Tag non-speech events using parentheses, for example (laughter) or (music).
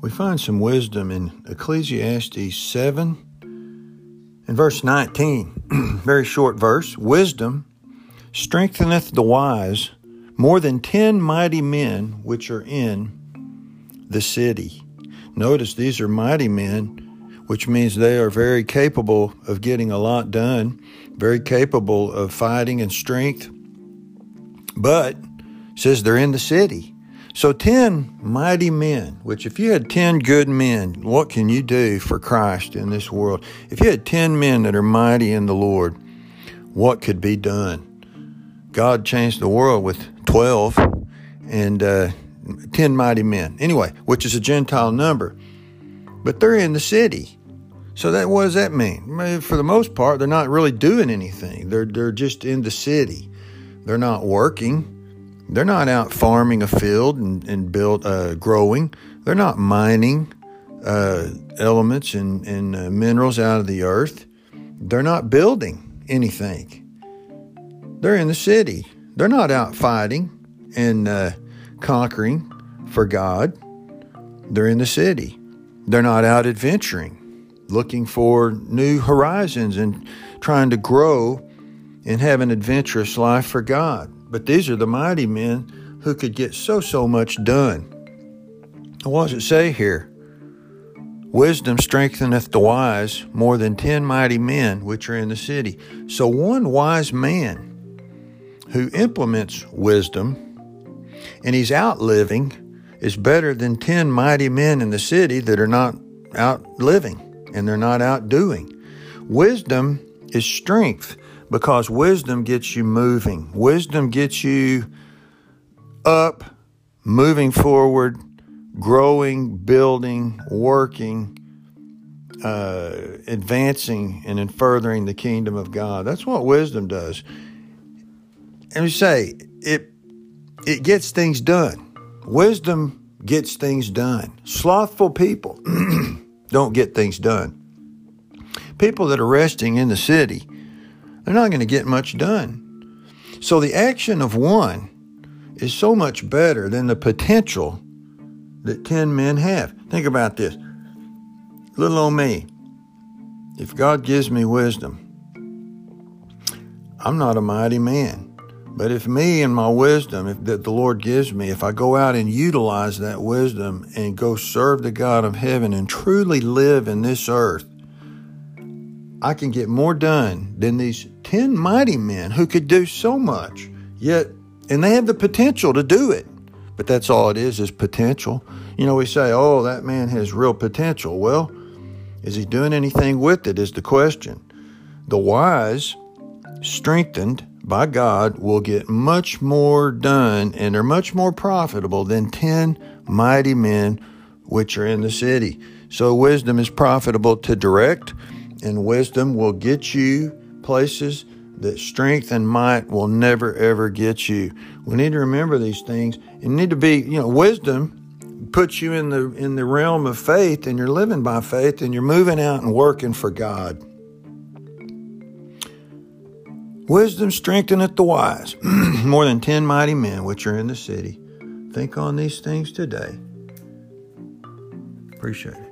we find some wisdom in Ecclesiastes 7 and verse 19. (clears throat) Very short verse. Wisdom strengtheneth the wise more than ten mighty men which are in the city. Notice these are mighty men which means they are very capable of getting a lot done, very capable of fighting and strength. But says they're in the city. So 10 mighty men, which if you had 10 good men, what can you do for Christ in this world? If you had 10 men that are mighty in the Lord, what could be done? God changed the world with 12 and uh, 10 mighty men. Anyway, which is a Gentile number. But they're in the city. So that what does that mean? For the most part, they're not really doing anything. They're they're just in the city. They're not working. They're not out farming a field and, and build uh, growing. They're not mining uh, elements and, and uh, minerals out of the earth. They're not building anything. They're in the city. They're not out fighting and uh, conquering for God. They're in the city. They're not out adventuring looking for new horizons and trying to grow and have an adventurous life for God. But these are the mighty men who could get so, so much done. What does it say here? Wisdom strengtheneth the wise more than ten mighty men which are in the city. So one wise man who implements wisdom and he's out living is better than ten mighty men in the city that are not out living and they're not outdoing. Wisdom is strength because wisdom gets you moving. Wisdom gets you up, moving forward, growing, building, working, uh, advancing, and in furthering the kingdom of God. That's what wisdom does. And we say it it gets things done. Wisdom gets things done. Slothful people (clears throat) don't get things done. People that are resting in the city, they're not going to get much done. So the action of one is so much better than the potential that 10 men have. Think about this. Little old me, if God gives me wisdom, I'm not a mighty man. But if me and my wisdom if, that the Lord gives me, if I go out and utilize that wisdom and go serve the God of heaven and truly live in this earth, I can get more done than these 10 mighty men who could do so much. Yet, and they have the potential to do it. But that's all it is, is potential. You know, we say, oh, that man has real potential. Well, is he doing anything with it? Is the question. The wise, strengthened, by God will get much more done and are much more profitable than 10 mighty men which are in the city. So, wisdom is profitable to direct, and wisdom will get you places that strength and might will never ever get you. We need to remember these things and need to be, you know, wisdom puts you in the in the realm of faith and you're living by faith and you're moving out and working for God. Wisdom strengtheneth the wise, (clears throat) more than ten mighty men which are in the city. Think on these things today. Appreciate it.